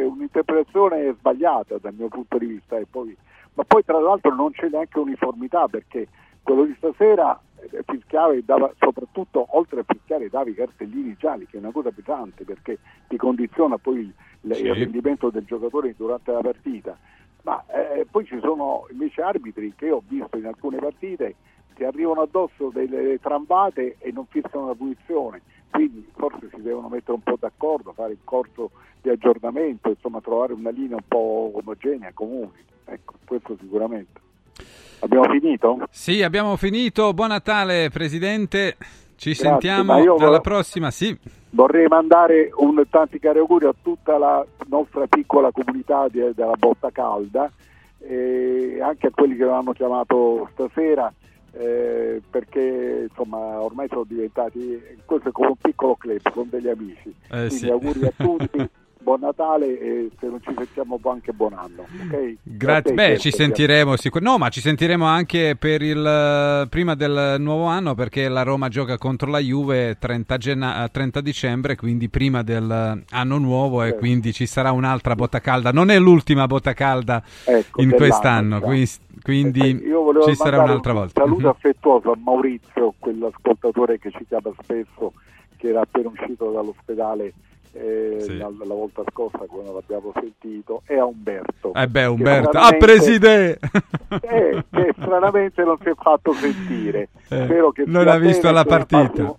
un'interpretazione sbagliata dal mio punto di vista, poi, ma poi tra l'altro non c'è neanche uniformità perché quello di stasera eh, fischiava e dava soprattutto oltre a fischiare dava i cartellini gialli che è una cosa pesante perché ti condiziona poi il, sì. il rendimento del giocatore durante la partita. Ma eh, poi ci sono invece arbitri che ho visto in alcune partite che arrivano addosso delle trambate e non fissano la punizione. Quindi forse si devono mettere un po' d'accordo fare un corso di aggiornamento insomma trovare una linea un po' omogenea comune. Ecco questo sicuramente Abbiamo finito? Sì, abbiamo finito. Buon Natale, Presidente. Ci Grazie, sentiamo alla vor- prossima, sì. Vorrei mandare un tanti cari auguri a tutta la nostra piccola comunità di, della Botta Calda e anche a quelli che non hanno chiamato stasera eh, perché insomma ormai sono diventati questo è come un piccolo club con degli amici Eh, quindi sì. auguri a tutti *laughs* buon Natale e se non ci sentiamo anche buon anno ok? Grazie, beh, ci sentiremo sicur- No, ma ci sentiremo anche per il eh, prima del nuovo anno perché la Roma gioca contro la Juve 30, genna- eh, 30 dicembre, quindi prima del eh, anno nuovo e Certo. quindi ci sarà un'altra botta calda. Non è l'ultima botta calda Ecco, in dell'anno, quest'anno, qui- quindi volevo ci sarà un'altra un volta. saluto Mhm. affettuoso a Maurizio, quell'ascoltatore che ci chiama spesso, che era appena uscito dall'ospedale eh, Sì. la, la volta scorsa quando l'abbiamo sentito, e a Umberto. Eh beh, Umberto, ah preside! *laughs* eh, che stranamente non si è fatto sentire. Eh, non ha visto la partita.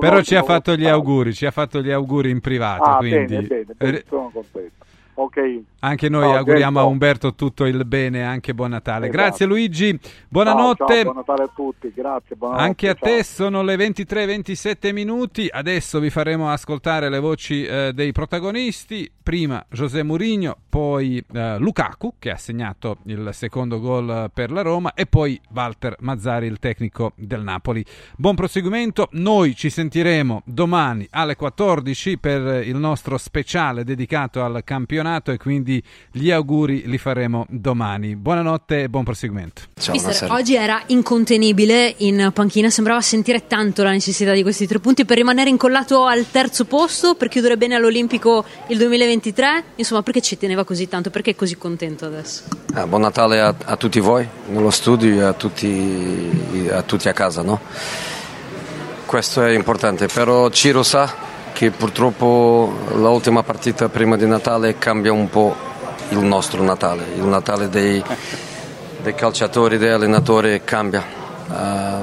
Però ci ha fatto gli auguri, ci ha fatto gli auguri in privato, Ah, quindi bene, bene, sono contento. Ok. Anche noi No, auguriamo a Gergo. Umberto tutto il bene, anche buon Natale. Esatto. Grazie Luigi, Ciao, buonanotte. ciao, buon Natale a tutti, grazie. Anche a ciao. te sono le 23-27 minuti. Adesso vi faremo ascoltare le voci eh, dei protagonisti. Prima José Mourinho, poi eh, Lukaku che ha segnato il secondo gol per la Roma e poi Walter Mazzari, il tecnico del Napoli. Buon proseguimento. Noi ci sentiremo domani alle 14 per il nostro speciale dedicato al campionato e quindi gli auguri li faremo domani. Buonanotte e buon proseguimento. Mister, oggi era incontenibile in panchina, sembrava sentire tanto la necessità di questi tre punti per rimanere incollato al terzo posto, per chiudere bene all'Olimpico il 2023. Insomma, perché ci teneva così tanto? Perché è così contento adesso? Ah, buon Natale a, a tutti voi nello studio e a tutti, a tutti a casa. No? Questo è importante, però Ciro sa che purtroppo l'ultima partita prima di Natale cambia un po' il nostro Natale, il Natale dei, dei calciatori, dei allenatori cambia. Ah,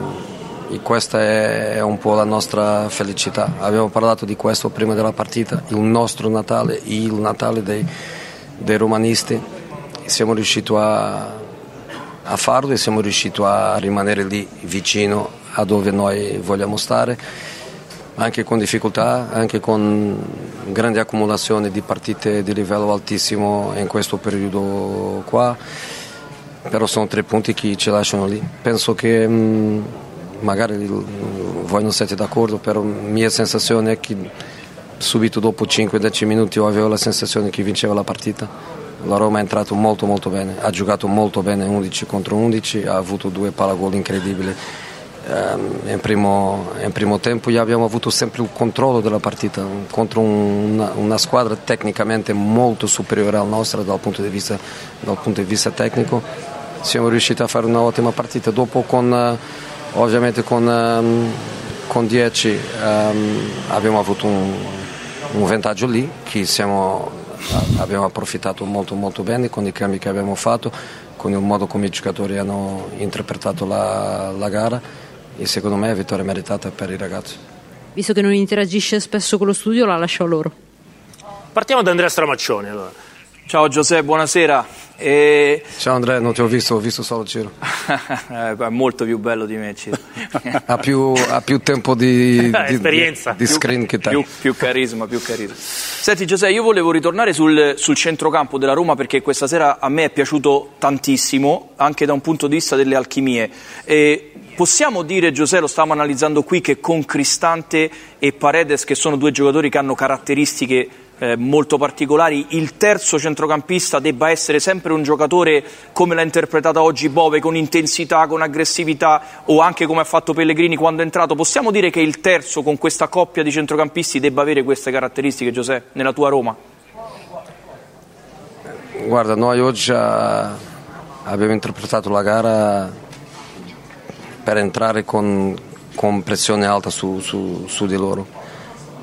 e questa è un po' la nostra felicità. Abbiamo parlato di questo prima della partita, il nostro Natale, il Natale dei, dei romanisti. Siamo riusciti a, a farlo e siamo riusciti a rimanere lì vicino a dove noi vogliamo stare, anche con difficoltà, anche con grandi accumulazioni di partite di livello altissimo in questo periodo qua, però sono tre punti che ci lasciano lì. Penso che mh, magari voi non siete d'accordo, però la mia sensazione è che subito dopo 5-10 minuti io avevo la sensazione che vinceva la partita. La Roma è entrato molto molto bene, ha giocato molto bene 11 contro 11, ha avuto due palagol incredibili. Ehm, in, primo, in primo tempo abbiamo avuto sempre il controllo della partita contro una, una squadra tecnicamente molto superiore alla nostra dal punto di vista, punto di vista tecnico. Siamo riusciti a fare un'ottima partita. Dopo con, eh, ovviamente con, ehm, con 10 ehm, abbiamo avuto un, un vantaggio lì che siamo, abbiamo approfittato molto molto bene con i cambi che abbiamo fatto, con il modo come i giocatori hanno interpretato la, la gara e secondo me è vittoria meritata per i ragazzi. Visto che non interagisce spesso con lo studio, la lascio a loro. Partiamo da Andrea Stramaccioni allora. Ciao Giuseppe, buonasera. E... Ciao Andrea, non ti ho visto, ho visto solo Ciro. *laughs* È molto più bello di me, Ciro. *laughs* Ha più, ha più tempo *laughs* di, di- Esperienza. di screen che te. Più, più carisma, più carisma. Senti Giuseppe, io volevo ritornare sul, sul centrocampo della Roma perché questa sera a me è piaciuto tantissimo, anche da un punto di vista delle alchimie. E possiamo dire, Giuseppe, lo stiamo analizzando qui, che con Cristante e Paredes, che sono due giocatori che hanno caratteristiche eh, molto particolari, il terzo centrocampista debba essere sempre un giocatore come l'ha interpretata oggi Bove, con intensità, con aggressività o anche come ha fatto Pellegrini quando è entrato. Possiamo dire che il terzo con questa coppia di centrocampisti debba avere queste caratteristiche, Giuseppe, nella tua Roma? Guarda, noi oggi eh, abbiamo interpretato la gara per entrare con, con pressione alta su, su- su di loro.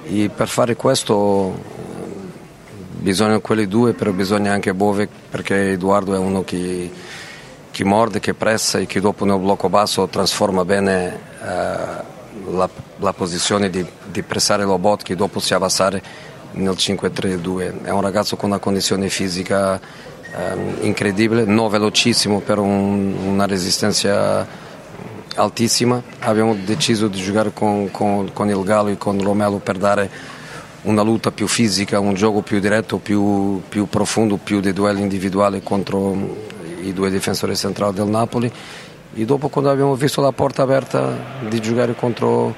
E per fare questo eh, bisogna quelli due, però bisogna anche Bove perché Edoardo è uno che, che morde, che pressa e che dopo nel blocco basso trasforma bene eh, la, la posizione di, di pressare lo bot che dopo si abbassare nel 5-3-2. È un ragazzo con una condizione fisica ehm, incredibile, non velocissimo, però un- una resistenza altissima. Abbiamo deciso di giocare con, con- con il Gallo e con Romelo per dare una lotta più fisica, un gioco più diretto, più, più profondo, più di duelli individuali contro i due difensori centrali del Napoli e dopo quando abbiamo visto la porta aperta di giocare contro,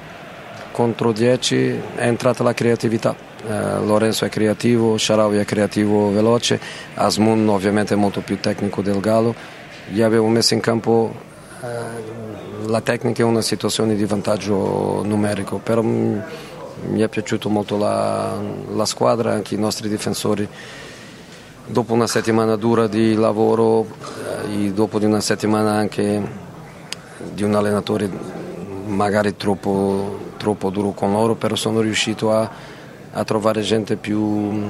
contro 10 è entrata la creatività. Eh, Lorenzo è creativo, Sharawi è creativo veloce, Asmun ovviamente è molto più tecnico del Gallo. Gli abbiamo messo in campo eh, la tecnica in una situazione di vantaggio numerico, però mm, mi è piaciuta molto la, la squadra, anche i nostri difensori. Dopo una settimana dura di lavoro eh, e dopo di una settimana anche di un allenatore magari troppo, troppo duro con loro, però sono riuscito a, a trovare gente più,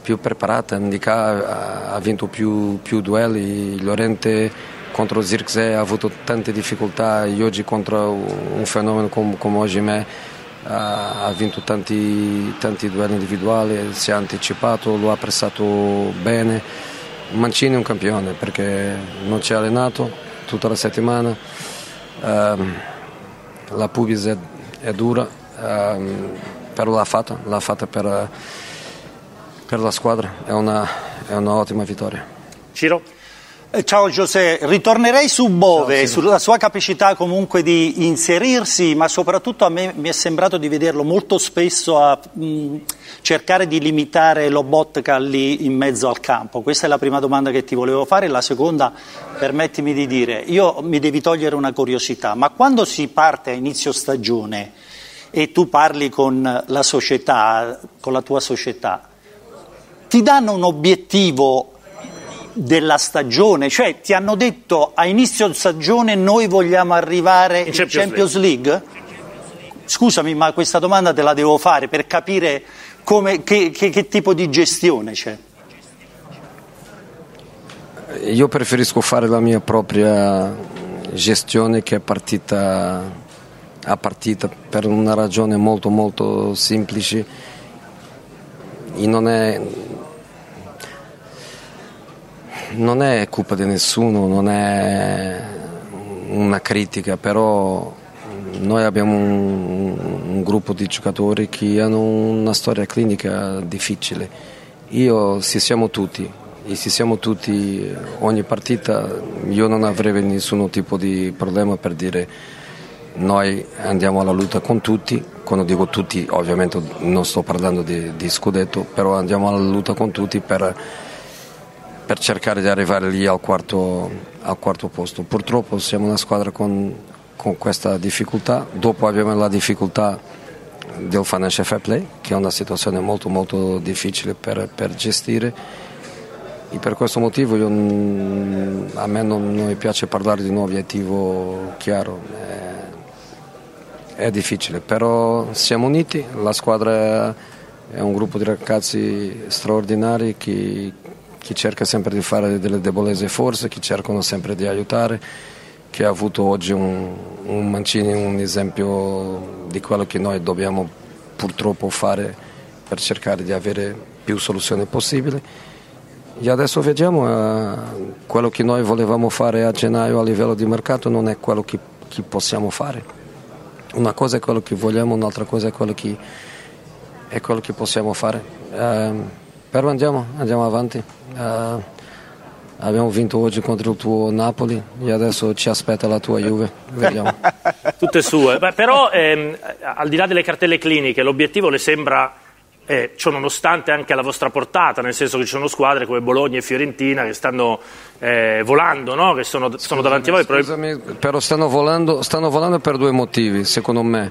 più preparata, Ndika ha vinto più, più duelli, Llorente contro Zirkzee ha avuto tante difficoltà e oggi contro un fenomeno come, come oggi me ha vinto tanti, tanti duelli individuali, si è anticipato, lo ha pressato bene. Mancini è un campione perché non ci ha allenato tutta la settimana, um, la pubis è, è dura, um, però l'ha fatta, l'ha fatta per, per la squadra, è, una, è un'ottima vittoria. Ciro? Eh, ciao Giuseppe, ritornerei su Bove, sulla sua capacità comunque di inserirsi, ma soprattutto a me mi è sembrato di vederlo molto spesso a mh, cercare di limitare Lobotka lì in mezzo al campo. Questa è la prima domanda che ti volevo fare. La seconda, permettimi di dire, io mi devi togliere una curiosità, ma quando si parte a inizio stagione e tu parli con la società, con la tua società, ti danno un obiettivo della stagione, cioè ti hanno detto a inizio stagione noi vogliamo arrivare in Champions, Champions League. League? Scusami, ma questa domanda te la devo fare per capire come, che, che, che tipo di gestione c'è. Io preferisco fare la mia propria gestione che è partita a partita per una ragione molto molto semplice e non è non è colpa di nessuno, non è una critica, però noi abbiamo un, un, gruppo di giocatori che hanno una storia clinica difficile. Io, se siamo tutti, e se siamo tutti ogni partita, io non avrei nessun tipo di problema per dire noi andiamo alla lotta con tutti, quando dico tutti ovviamente non sto parlando di, di scudetto, però andiamo alla lotta con tutti per per cercare di arrivare lì al quarto, al quarto posto. Purtroppo siamo una squadra con, con, questa difficoltà, dopo abbiamo la difficoltà del financial fair play, che è una situazione molto molto difficile per, per gestire e per questo motivo io, a me non, non, mi piace parlare di un obiettivo chiaro. È, è difficile, però siamo uniti, la squadra è un gruppo di ragazzi straordinari che, chi cerca sempre di fare delle debolezze forze, chi cercano sempre di aiutare, che ha avuto oggi un, un Mancini un esempio di quello che noi dobbiamo purtroppo fare per cercare di avere più soluzioni possibili. E adesso vediamo, eh, quello che noi volevamo fare a gennaio a livello di mercato non è quello che, che possiamo fare. Una cosa è quello che vogliamo, un'altra cosa è quello che, è quello che possiamo fare. Eh, però andiamo, andiamo avanti. Uh, abbiamo vinto oggi contro il tuo Napoli e adesso ci aspetta la tua Juve. Vediamo. *laughs* Tutte sue. Beh, però ehm, al di là delle cartelle cliniche, l'obiettivo le sembra eh, ciò nonostante anche alla vostra portata, nel senso che ci sono squadre come Bologna e Fiorentina che stanno eh, volando, no? che sono, sono, davanti a voi. Scusami, però stanno volando, stanno volando per due motivi, secondo me.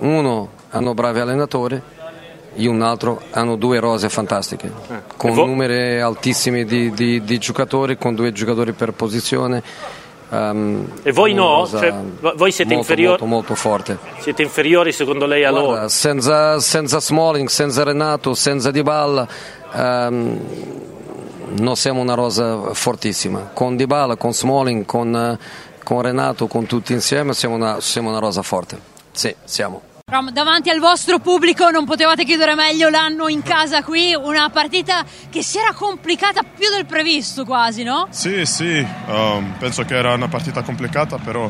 Uno, hanno bravi allenatori e un altro hanno due rose fantastiche, eh. con numeri altissimi di, di, di, giocatori, con due giocatori per posizione. Um, e voi no? Cioè, voi siete inferiori? Molto, molto forte. Siete inferiori secondo lei a Guarda, loro? Senza, senza Smalling, senza Renato, senza Dybala, um, non siamo una rosa fortissima. Con Dybala, con Smalling, con, con Renato, con tutti insieme siamo una, siamo una rosa forte. Sì, siamo. Rom, davanti al vostro pubblico non potevate chiudere meglio l'anno in casa qui, una partita che si era complicata più del previsto quasi, no? Sì, sì, um, penso che era una partita complicata, però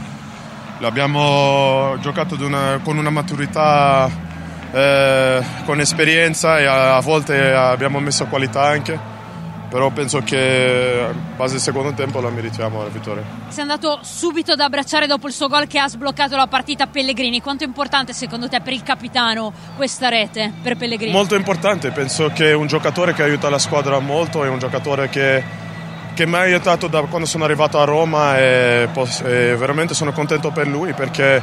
l'abbiamo giocato una, con una maturità, eh, con esperienza e a, a, volte abbiamo messo qualità anche. Però penso che a base del secondo tempo la meritiamo la vittoria. Sei andato subito ad abbracciare dopo il suo gol che ha sbloccato la partita Pellegrini. Quanto è importante secondo te per il capitano questa rete per Pellegrini? Molto importante, penso che è un giocatore che aiuta la squadra molto, è un giocatore che, che mi ha aiutato da quando sono arrivato a Roma e, e veramente sono contento per lui perché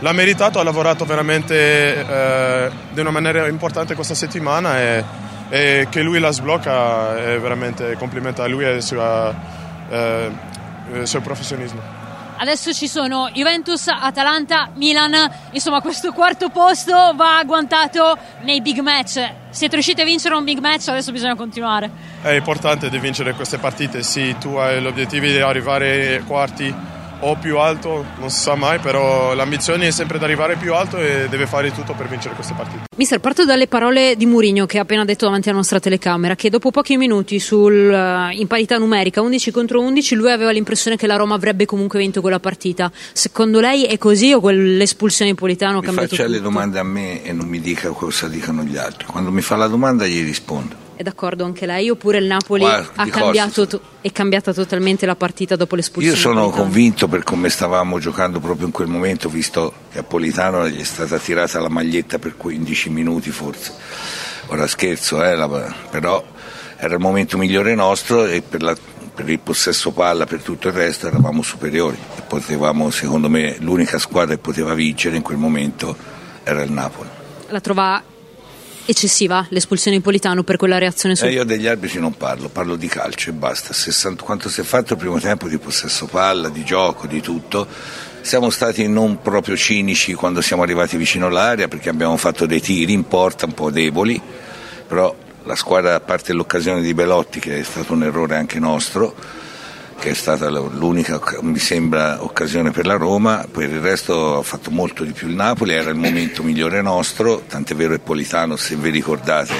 l'ha meritato, ha lavorato veramente eh, di una maniera importante questa settimana e, e, che lui la sblocca è veramente complimento a lui e al suo, eh, il suo professionismo. Adesso ci sono Juventus, Atalanta, Milan, insomma questo quarto posto va agguantato nei big match. Siete riusciti a vincere un big match, adesso bisogna continuare. È importante di vincere queste partite, sì, tu hai l'obiettivo di arrivare ai quarti o più alto, non si sa mai, però l'ambizione è sempre di arrivare più alto e deve fare tutto per vincere queste partite. Mister, parto dalle parole di Mourinho che ha appena detto davanti alla nostra telecamera, che dopo pochi minuti sul, uh, in parità numerica 11 contro 11 lui aveva l'impressione che la Roma avrebbe comunque vinto quella partita. Secondo lei è così o l'espulsione di Politano ha cambiato faccia tutto? le domande a me e non mi dica cosa dicono gli altri. Quando mi fa la domanda gli rispondo. È d'accordo anche lei oppure il Napoli Guarda, ha cambiato to- è cambiata totalmente la partita dopo l'espulsione? Io sono convinto per come stavamo giocando proprio in quel momento, visto che a Politano gli è stata tirata la maglietta per 15 minuti forse. Ora scherzo, eh, la- però era il momento migliore nostro e per, la- per il possesso palla, per tutto il resto eravamo superiori. Potevamo, secondo me, l'unica squadra che poteva vincere in quel momento era il Napoli. La trova eccessiva l'espulsione di Politano per quella reazione su Eh, io degli arbitri non parlo, parlo di calcio e basta. 60 quanto si è fatto il primo tempo di possesso palla, di gioco, di tutto. Siamo stati non proprio cinici quando siamo arrivati vicino all'area perché abbiamo fatto dei tiri in porta un po' deboli, però la squadra, a parte l'occasione di Belotti, che è stato un errore anche nostro, che è stata l'unica, mi sembra, occasione per la Roma, per il resto ha fatto molto di più il Napoli, era il momento migliore nostro, tant'è vero che Politano, se vi ricordate,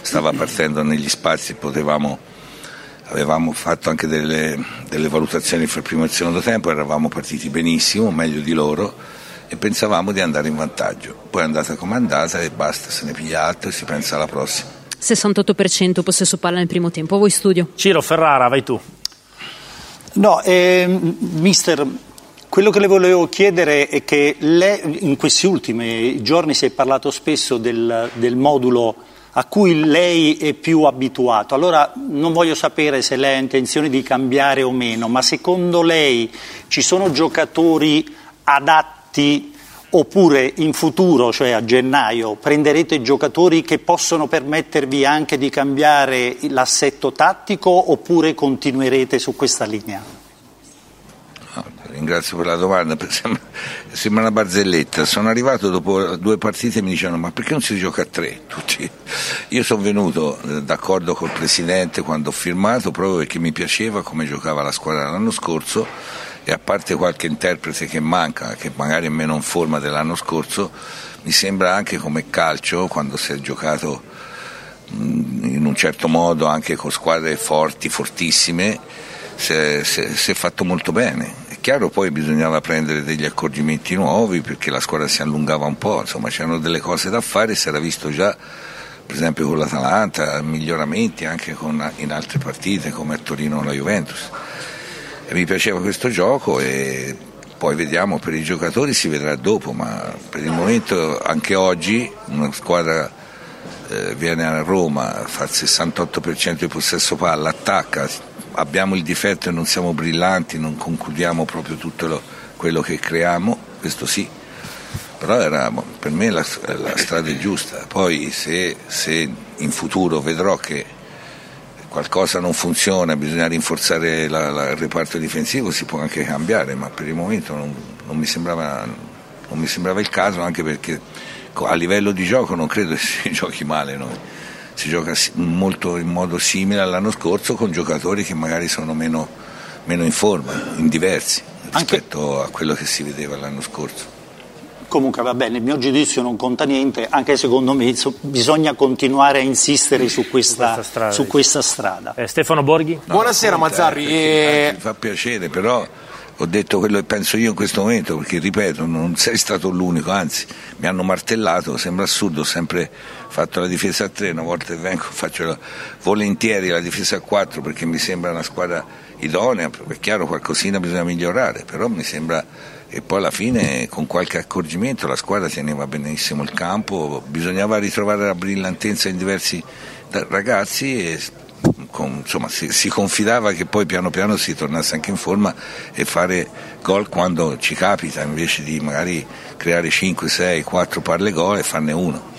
stava partendo negli spazi, potevamo, avevamo fatto anche delle, delle valutazioni fra il primo e il secondo tempo, eravamo partiti benissimo, meglio di loro e pensavamo di andare in vantaggio. Poi è andata come è andata e basta, se ne piglia altro e si pensa alla prossima. 68% possesso palla nel primo tempo. Voi studio. Ciro Ferrara, vai tu. No, ehm, mister, quello che le volevo chiedere è che lei, in questi ultimi giorni si è parlato spesso del, del modulo a cui lei è più abituato. Allora non voglio sapere se lei ha intenzione di cambiare o meno, ma secondo lei ci sono giocatori adatti oppure in futuro, cioè a gennaio, prenderete giocatori che possono permettervi anche di cambiare l'assetto tattico oppure continuerete su questa linea? Ringrazio per la domanda, sembra, sembra una barzelletta. Sono arrivato dopo due partite e mi dicevano ma perché non si gioca a tre? Tutti. Io sono venuto eh, d'accordo col Presidente quando ho firmato proprio perché mi piaceva come giocava la squadra l'anno scorso e a parte qualche interprete che manca, che magari è meno in forma dell'anno scorso, mi sembra anche come calcio quando si è giocato in un certo modo anche con squadre forti, fortissime, si è, si è- si è fatto molto bene. È chiaro poi bisognava prendere degli accorgimenti nuovi perché la squadra si allungava un po', insomma c'erano delle cose da fare, si era visto già per esempio con l'Atalanta, miglioramenti anche con- in altre partite come a Torino con la Juventus. Mi piaceva questo gioco e poi vediamo per i giocatori si vedrà dopo, ma per il momento anche oggi una squadra eh, viene a Roma, fa il 68% di possesso palla, attacca, abbiamo il difetto e non siamo brillanti, non concludiamo proprio tutto lo- quello che creiamo, questo sì, però era, per me la, la strada è giusta, poi se, se in futuro vedrò che qualcosa non funziona, bisogna rinforzare la- la- il reparto difensivo, si può anche cambiare, ma per il momento non, non mi sembrava, non mi sembrava il caso, anche perché a livello di gioco non credo *laughs* che si giochi male noi. Si gioca molto in modo simile all'anno scorso con giocatori che magari sono meno, meno in forma, in diversi rispetto a quello che si vedeva l'anno scorso. Comunque va bene, il mio giudizio non conta niente, anche secondo me so- bisogna continuare a insistere su questa, strada, su questa strada. Eh, Stefano Borghi? Buonasera Mazzarri. Mi fa piacere, però ho detto quello che penso io in questo momento, perché ripeto, non sei stato l'unico, anzi mi hanno martellato, sembra assurdo, ho sempre fatto la difesa a 3, una volta che vengo faccio la, volentieri la difesa a 4 perché mi sembra una squadra idonea, è chiaro qualcosina bisogna migliorare, però mi sembra e poi alla fine con qualche accorgimento la squadra teneva benissimo il campo, bisognava ritrovare la brillantezza in diversi ragazzi e con, insomma, si, si, confidava che poi piano piano si tornasse anche in forma e fare gol quando ci capita invece di magari creare 5, 6, 4 parle gol e farne uno.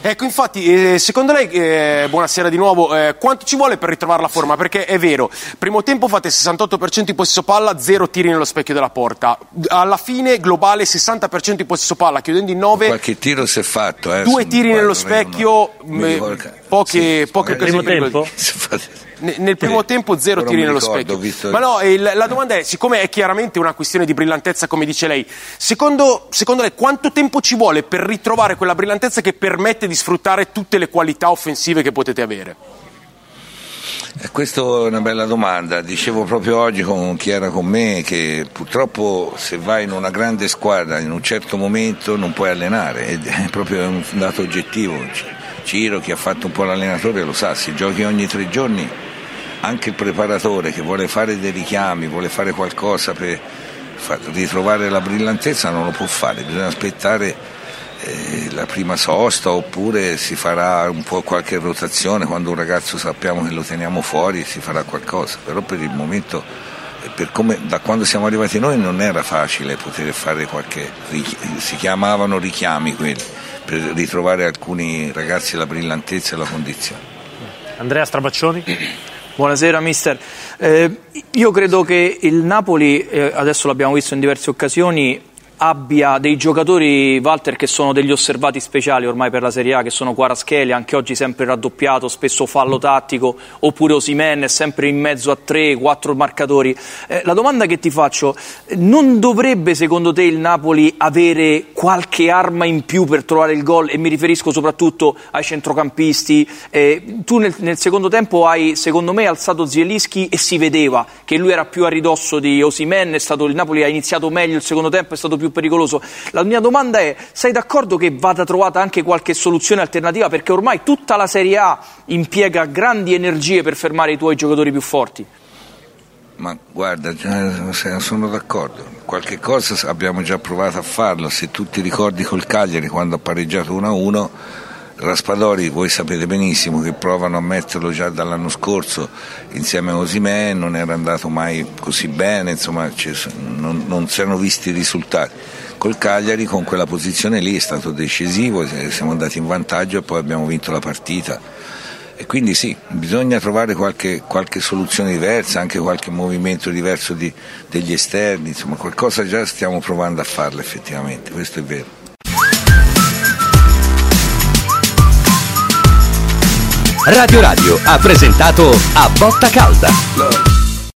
Ecco, infatti, eh, secondo lei, eh, buonasera di nuovo, eh, quanto ci vuole per ritrovare la forma? Perché è vero, primo tempo fate 68% di possesso palla, 0 tiri nello specchio della porta. Alla fine, globale, 60% di possesso palla, chiudendo in 9. Qualche tiro si è fatto, eh. Due tiri nello specchio, poche, sì, poche occasioni. Primo tempo? *laughs* *laughs* nel primo tempo zero tiri nello ricordo, specchio. Ma no, il, la domanda è, siccome è chiaramente una questione di brillantezza, come dice lei, secondo, secondo, lei quanto tempo ci vuole per ritrovare quella brillantezza che permette di sfruttare tutte le qualità offensive che potete avere? Eh, questa è una bella domanda, dicevo proprio oggi con chi era con me che purtroppo se vai in una grande squadra in un certo momento non puoi allenare, è proprio un dato oggettivo. Ciro, chi ha fatto un po' l'allenatore lo sa, si giochi ogni tre giorni anche il preparatore che vuole fare dei richiami, vuole fare qualcosa per ritrovare la brillantezza non lo può fare, bisogna aspettare eh, la prima sosta oppure si farà un po' qualche rotazione. Quando un ragazzo sappiamo che lo teniamo fuori si farà qualcosa, però per il momento eh, per come, da quando siamo arrivati noi non era facile poter fare qualche si chiamavano richiami quelli per ritrovare alcuni ragazzi la brillantezza e la condizione. Andrea Strabaccioni *clears throat* Buonasera mister. Eh, io credo che il Napoli, eh, adesso l'abbiamo visto in diverse occasioni, abbia dei giocatori, Walter, che sono degli osservati speciali ormai per la Serie A, che sono Quarascheli, anche oggi sempre raddoppiato, spesso fallo tattico, oppure Osimen, sempre in mezzo a tre, quattro marcatori. Eh, la domanda che ti faccio, non dovrebbe secondo te il Napoli avere qualche arma in più per trovare il gol? E mi riferisco soprattutto ai centrocampisti. Eh, tu nel, nel, secondo tempo hai, secondo me, alzato Zielischi e si vedeva che lui era più a ridosso di Osimen, il Napoli ha iniziato meglio il secondo tempo, è stato più più pericoloso. La mia domanda è, sei d'accordo che vada trovata anche qualche soluzione alternativa? Perché ormai tutta la Serie A impiega grandi energie per fermare i tuoi giocatori più forti. Ma guarda, sono d'accordo. Qualche cosa abbiamo già provato a farlo. Se tu ti ricordi col Cagliari quando ha pareggiato 1-1 Raspadori voi sapete benissimo che provano a metterlo già dall'anno scorso insieme a Osimè, non era andato mai così bene, insomma non, non si erano visti i risultati. Col Cagliari con quella posizione lì è stato decisivo, siamo andati in vantaggio e poi abbiamo vinto la partita. E quindi sì, bisogna trovare qualche, qualche soluzione diversa, anche qualche movimento diverso di, degli esterni, insomma qualcosa già stiamo provando a farlo effettivamente, questo è vero. Radio Radio ha presentato A Botta Calda.